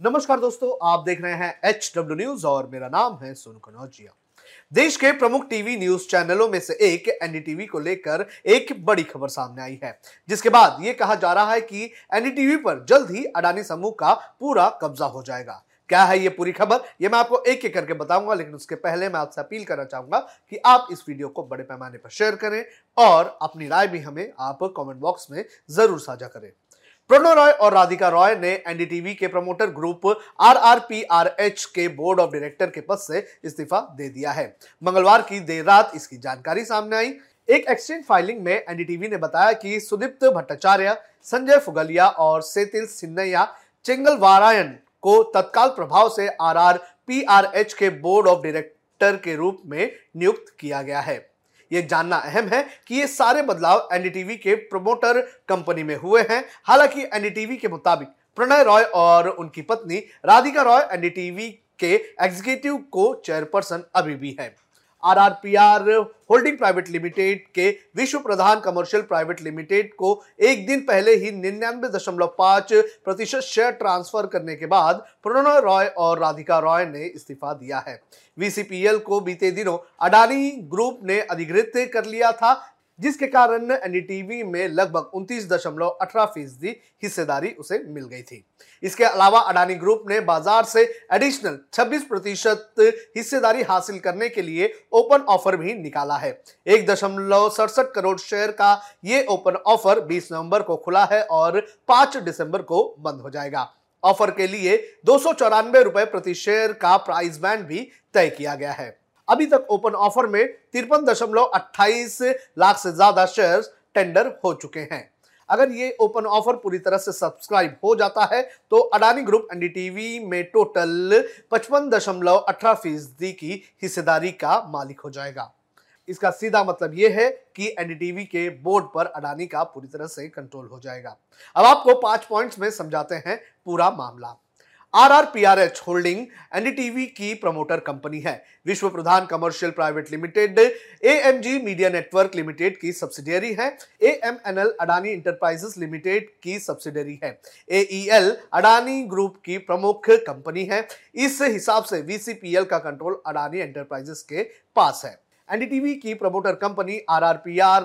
नमस्कार दोस्तों, आप देख रहे हैं एच डब्ल्यू न्यूज़ और मेरा नाम है सोनू कनौजिया। देश के प्रमुख टीवी न्यूज़ चैनलों में से एक एनडीटीवी को लेकर एक बड़ी खबर सामने आई है, जिसके बाद यह कहा जा रहा है कि एनडीटीवी पर जल्द ही अडानी समूह का पूरा कब्जा हो जाएगा। क्या है ये पूरी खबर? ये मैं आपको एक एक करके बताऊँगा, लेकिन उसके पहले मैं आपसे अपील करना चाहूँगा कि आप इस वीडियो को बड़े पैमाने पर शेयर करें और अपनी राय भी हमें आप कमेंट बॉक्स में ज़रूर साझा करें। प्रणव रॉय और राधिका रॉय ने एनडीटीवी के प्रमोटर ग्रुप आरआरपीआरएच के बोर्ड ऑफ़ डायरेक्टर के पद से इस्तीफा दे दिया है। मंगलवार की देर रात इसकी जानकारी सामने आई। एक एक्सचेंज फाइलिंग में एनडीटीवी ने बताया कि सुदीप्त भट्टाचार्य, संजय फुगलिया और सेतिल सिन्नैया चिंगलवारायण को तत्काल प्रभाव से आरआरपीआरएच के बोर्ड ऑफ़ डायरेक्टर के रूप में नियुक्त किया गया है। ये जानना अहम है कि ये सारे बदलाव एनडीटीवी के प्रमोटर कंपनी में हुए हैं। हालाँकि एनडीटीवी के मुताबिक प्रणय रॉय और उनकी पत्नी राधिका रॉय एनडीटीवी के एग्जीक्यूटिव को चेयरपर्सन अभी भी है। आरआरपीआर होल्डिंग प्राइवेट लिमिटेड के विश्व प्रधान कमर्शियल प्राइवेट लिमिटेड को एक दिन पहले ही निन्यानवे दशमलव पाँच प्रतिशत शेयर ट्रांसफ़र करने के बाद प्रणय रॉय और राधिका रॉय ने इस्तीफा दिया है। वीसीपीएल को बीते दिनों अडानी ग्रुप ने अधिकृत कर लिया था। जिसके कारण एनडीटीवी में लगभग उनतीस दशमलव अठारह फ़ीसदी हिस्सेदारी उसे मिल गई थी। इसके अलावा अडानी ग्रुप ने बाज़ार से एडिशनल 26 प्रतिशत हिस्सेदारी हासिल करने के लिए ओपन ऑफ़र भी निकाला है। एक दशमलव सड़सठ करोड़ शेयर का ये ओपन ऑफ़र 20 नवंबर को खुला है और 5 दिसंबर को बंद हो जाएगा। ऑफ़र के लिए दो रुपए प्रति शेयर का प्राइस बैंड भी तय किया गया है। अभी तक ओपन ऑफ़र में तिरपन दशमलव अट्ठाईस लाख से ज़्यादा शेयर टेंडर हो चुके हैं। अगर ये ओपन ऑफ़र पूरी तरह से सब्सक्राइब हो जाता है तो अडानी ग्रुप एनडीटीवी में टोटल पचपन दशमलव अठारह फ़ीसदी की हिस्सेदारी का मालिक हो जाएगा। इसका सीधा मतलब यह है कि एनडीटीवी के बोर्ड पर अडानी का पूरी तरह से कंट्रोल हो जाएगा। अब आपको पाँच पॉइंट्स में समझाते हैं पूरा मामला। आरआरपीआरएच होल्डिंग एनडीटीवी की प्रमोटर कंपनी है। Vishwa Pradhan commercial private limited AMG media network limited की सब्सिडियरी है। एएमएनएल अडानी इंटरप्राइजेस लिमिटेड की सब्सिडियरी है। एईएल अडानी ग्रुप की प्रमुख कंपनी है। इस हिसाब से वीसीपीएल का कंट्रोल अडानी एंटरप्राइजेस के पास है। एनडीटीवी की promoter company RRPR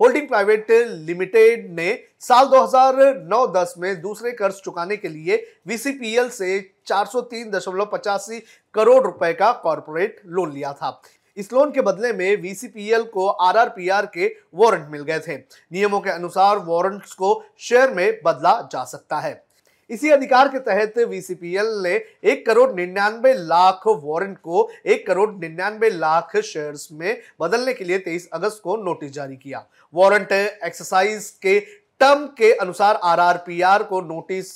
holding private limited ने साल 2009-10 में दूसरे कर्ज चुकाने के लिए वीसीपीएल से 403.85 करोड़ रुपए का कॉरपोरेट लोन लिया था। इस लोन के बदले में वीसीपीएल को आरआरपीआर के वारंट मिल गए थे। नियमों के अनुसार वारंट्स को शेयर में बदला जा सकता है। इसी अधिकार के तहत वीसीपीएल ने एक करोड़ निन्यानवे लाख वारंट को, एक करोड़ निन्यानवे लाख शेयर्स में बदलने के लिए 23 अगस्त को नोटिस जारी किया। वारंट एक्सरसाइज के टर्म के अनुसार आरआरपीआर को नोटिस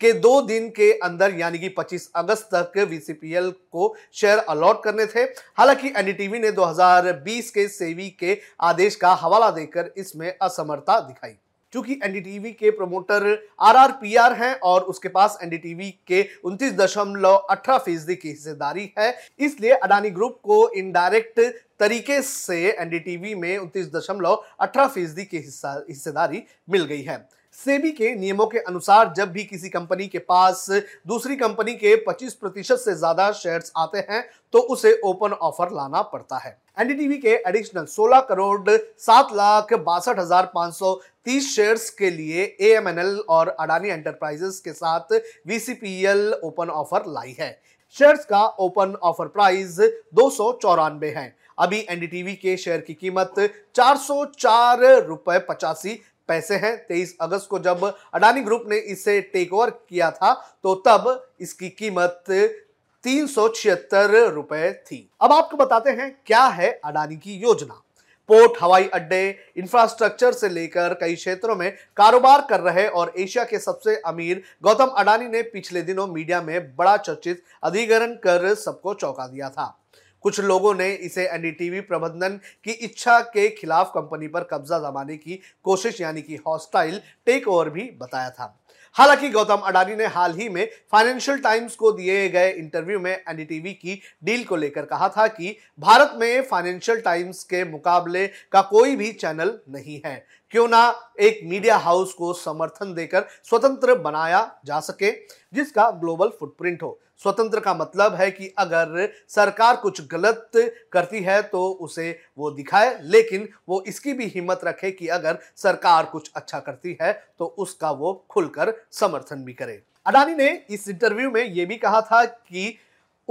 के दो दिन के अंदर, यानी कि 25 अगस्त तक वीसीपीएल को शेयर अलॉट करने थे। हालाँकि एनडीटीवी ने 2020 के सेवी के आदेश का हवाला देकर इसमें असमर्थता दिखाई। चूँकि एनडीटीवी के प्रमोटर आरआरपीआर हैं और उसके पास एनडीटीवी के उनतीस दशमलव अठारह फ़ीसदी की हिस्सेदारी है, इसलिए अडानी ग्रुप को इनडायरेक्ट तरीके से एनडीटीवी में उनतीस दशमलव अठारह फ़ीसदी की हिस्सेदारी मिल गई है। सेबी के नियमों के अनुसार जब भी किसी कंपनी के पास दूसरी कंपनी के 25 प्रतिशत से ज़्यादा शेयर्स आते हैं तो उसे ओपन ऑफ़र लाना पड़ता है। एनडीटीवी के एडिशनल 16 करोड़ सात लाख बासठ हज़ार पाँच सौ तीस शेयर्स के लिए एएमएनएल और अडानी एंटरप्राइजेस के साथ वीसीपीएल ओपन ऑफ़र लाई है। शेयर्स का ओपन ऑफ़र प्राइस दो सौ चौरानबे है। अभी एनडीटीवी के शेयर की कीमत चार सौ चार रुपए पचासी पैसे हैं 23 अगस्त को जब अडानी ग्रुप ने इसे टेक ओवर किया था तो तब इसकी कीमत तीन सौ छिहत्तर रुपए थी। अब आपको बताते हैं, क्या है अडानी की योजना? पोर्ट हवाई अड्डे इंफ्रास्ट्रक्चर से लेकर कई क्षेत्रों में कारोबार कर रहे और एशिया के सबसे अमीर गौतम अडानी ने पिछले दिनों मीडिया में बड़ा चर्चित अधिग्रहण कर सबको चौंका दिया था। कुछ लोगों ने इसे एनडीटीवी प्रबंधन की इच्छा के खिलाफ कंपनी पर कब्जा जमाने की कोशिश, यानी कि हॉस्टाइल टेक ओवर भी बताया था। हालाँकि गौतम अडानी ने हाल ही में फाइनेंशियल टाइम्स को दिए गए इंटरव्यू में एनडीटीवी की डील को लेकर कहा था कि भारत में फाइनेंशियल टाइम्स के मुकाबले का कोई भी चैनल नहीं है। क्यों ना एक मीडिया हाउस को समर्थन देकर स्वतंत्र बनाया जा सके, जिसका ग्लोबल फुटप्रिंट हो। स्वतंत्र का मतलब है कि अगर सरकार कुछ गलत करती है तो उसे वो दिखाए, लेकिन वो इसकी भी हिम्मत रखे कि अगर सरकार कुछ अच्छा करती है तो उसका वो खुलकर समर्थन भी करे। अडानी ने इस इंटरव्यू में यह भी कहा था कि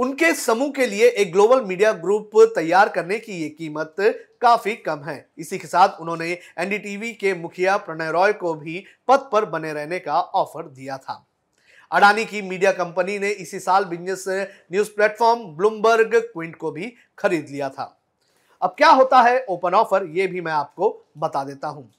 उनके समूह के लिए एक ग्लोबल मीडिया ग्रुप तैयार करने की ये कीमत काफ़ी कम है। इसी के साथ उन्होंने एनडीटीवी के मुखिया प्रणय रॉय को भी पद पर बने रहने का ऑफ़र दिया था। अडानी की मीडिया कंपनी ने इसी साल business news platform Bloomberg Quint को भी खरीद लिया था। अब क्या होता है ओपन ऑफ़र, ये भी मैं आपको बता देता हूँ।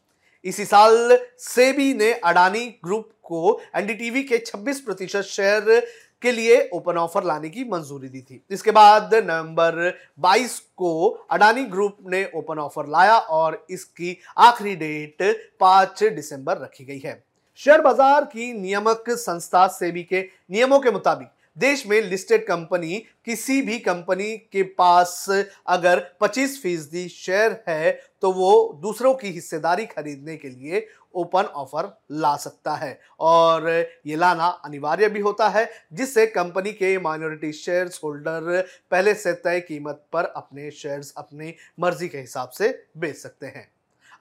इसी साल सेबी ने अडानी ग्रुप को एनडीटीवी के 26 प्रतिशत शेयर के लिए ओपन ऑफ़र लाने की मंजूरी दी थी। इसके बाद नवंबर 22 को अडानी ग्रुप ने ओपन ऑफ़र लाया और इसकी आखिरी डेट 5 दिसंबर रखी गई है। शेयर बाज़ार की नियामक संस्था सेबी के नियमों के मुताबिक देश में लिस्टेड कंपनी किसी भी कंपनी के पास अगर 25 फ़ीसदी शेयर है तो वो दूसरों की हिस्सेदारी खरीदने के लिए ओपन ऑफ़र ला सकता है। और ये लाना अनिवार्य भी होता है, जिससे कंपनी के माइनॉरिटी शेयर्स होल्डर पहले से तय कीमत पर अपने शेयर्स अपनी मर्ज़ी के हिसाब से बेच सकते हैं।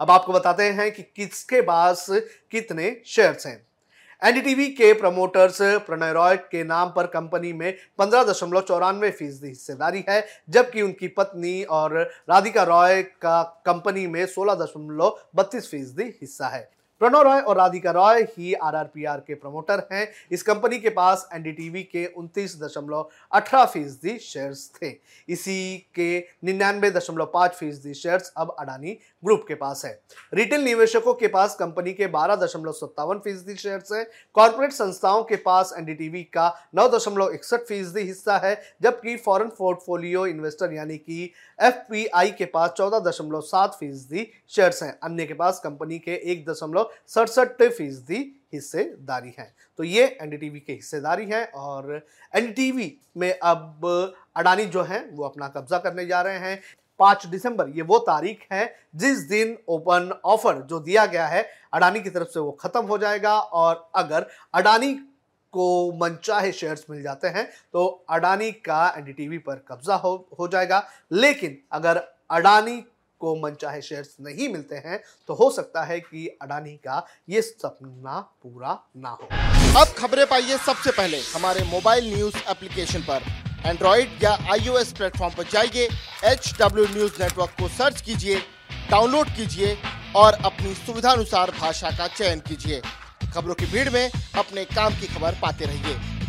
अब आपको बताते हैं कि किसके पास कितने शेयर्स हैं। एनडीटीवी के प्रमोटर्स प्रणय रॉय के नाम पर कंपनी में पंद्रह दशमलव चौरानवे फ़ीसदी हिस्सेदारी है, जबकि उनकी पत्नी और राधिका रॉय का कंपनी में सोलह दशमलव बत्तीस फ़ीसदी हिस्सा है। प्रणव रॉय और राधिका रॉय ही आरआरपीआर के प्रमोटर हैं। इस कंपनी के पास एनडीटीवी के उनतीस दशमलव अठारह फ़ीसदी शेयर थे। इसी के निन्यानवे दशमलव पाँच फ़ीसदी शेयर अब अडानी ग्रुप के पास है। रिटेल निवेशकों के पास कंपनी के बारह दशमलव सत्तावन फ़ीसदी शेयर है। कॉरपोरेट संस्थाओं के पास एनडीटीवी का नौ दशमलव इकसठ फ़ीसदी हिस्सा है, जबकि फॉरेन पोर्टफोलियो इन्वेस्टर यानी कि एफपीआई के पास चौदह दशमलव सात फ़ीसदी शेयर हैं। अन्य के पास कंपनी के एक दशमलव सड़सठ फ़ीसदी हिस्सेदारी है। तो ये एनडीटीवी के हिस्सेदारी है और एनडीटीवी में अब अडानी जो है, वो अपना कब्जा करने जा रहे हैं। पाँच दिसंबर, ये वो तारीख है जिस दिन ओपन ऑफ़र जो दिया गया है, अडानी की तरफ़ से वो खत्म हो जाएगा और अगर अडानी को मनचाहे शेयर्स मिल जाते हैं तो अडानी का एनडीटीवी पर कब्जा हो हो जाएगा। लेकिन अगर अडानी को मनचाहे शेयर्स नहीं मिलते हैं तो हो सकता है कि अडानी का ये सपना पूरा ना हो। अब खबरें पाइए सबसे पहले हमारे मोबाइल न्यूज़ एप्लीकेशन पर। एंड्रॉइड या आईओएस प्लेटफॉर्म पर जाइए एच डब्ल्यू न्यूज़ नेटवर्क को सर्च कीजिए डाउनलोड कीजिए और अपनी सुविधानुसार भाषा का चयन कीजिए। खबरों की भीड़ में अपने काम की खबर पाते रहिए।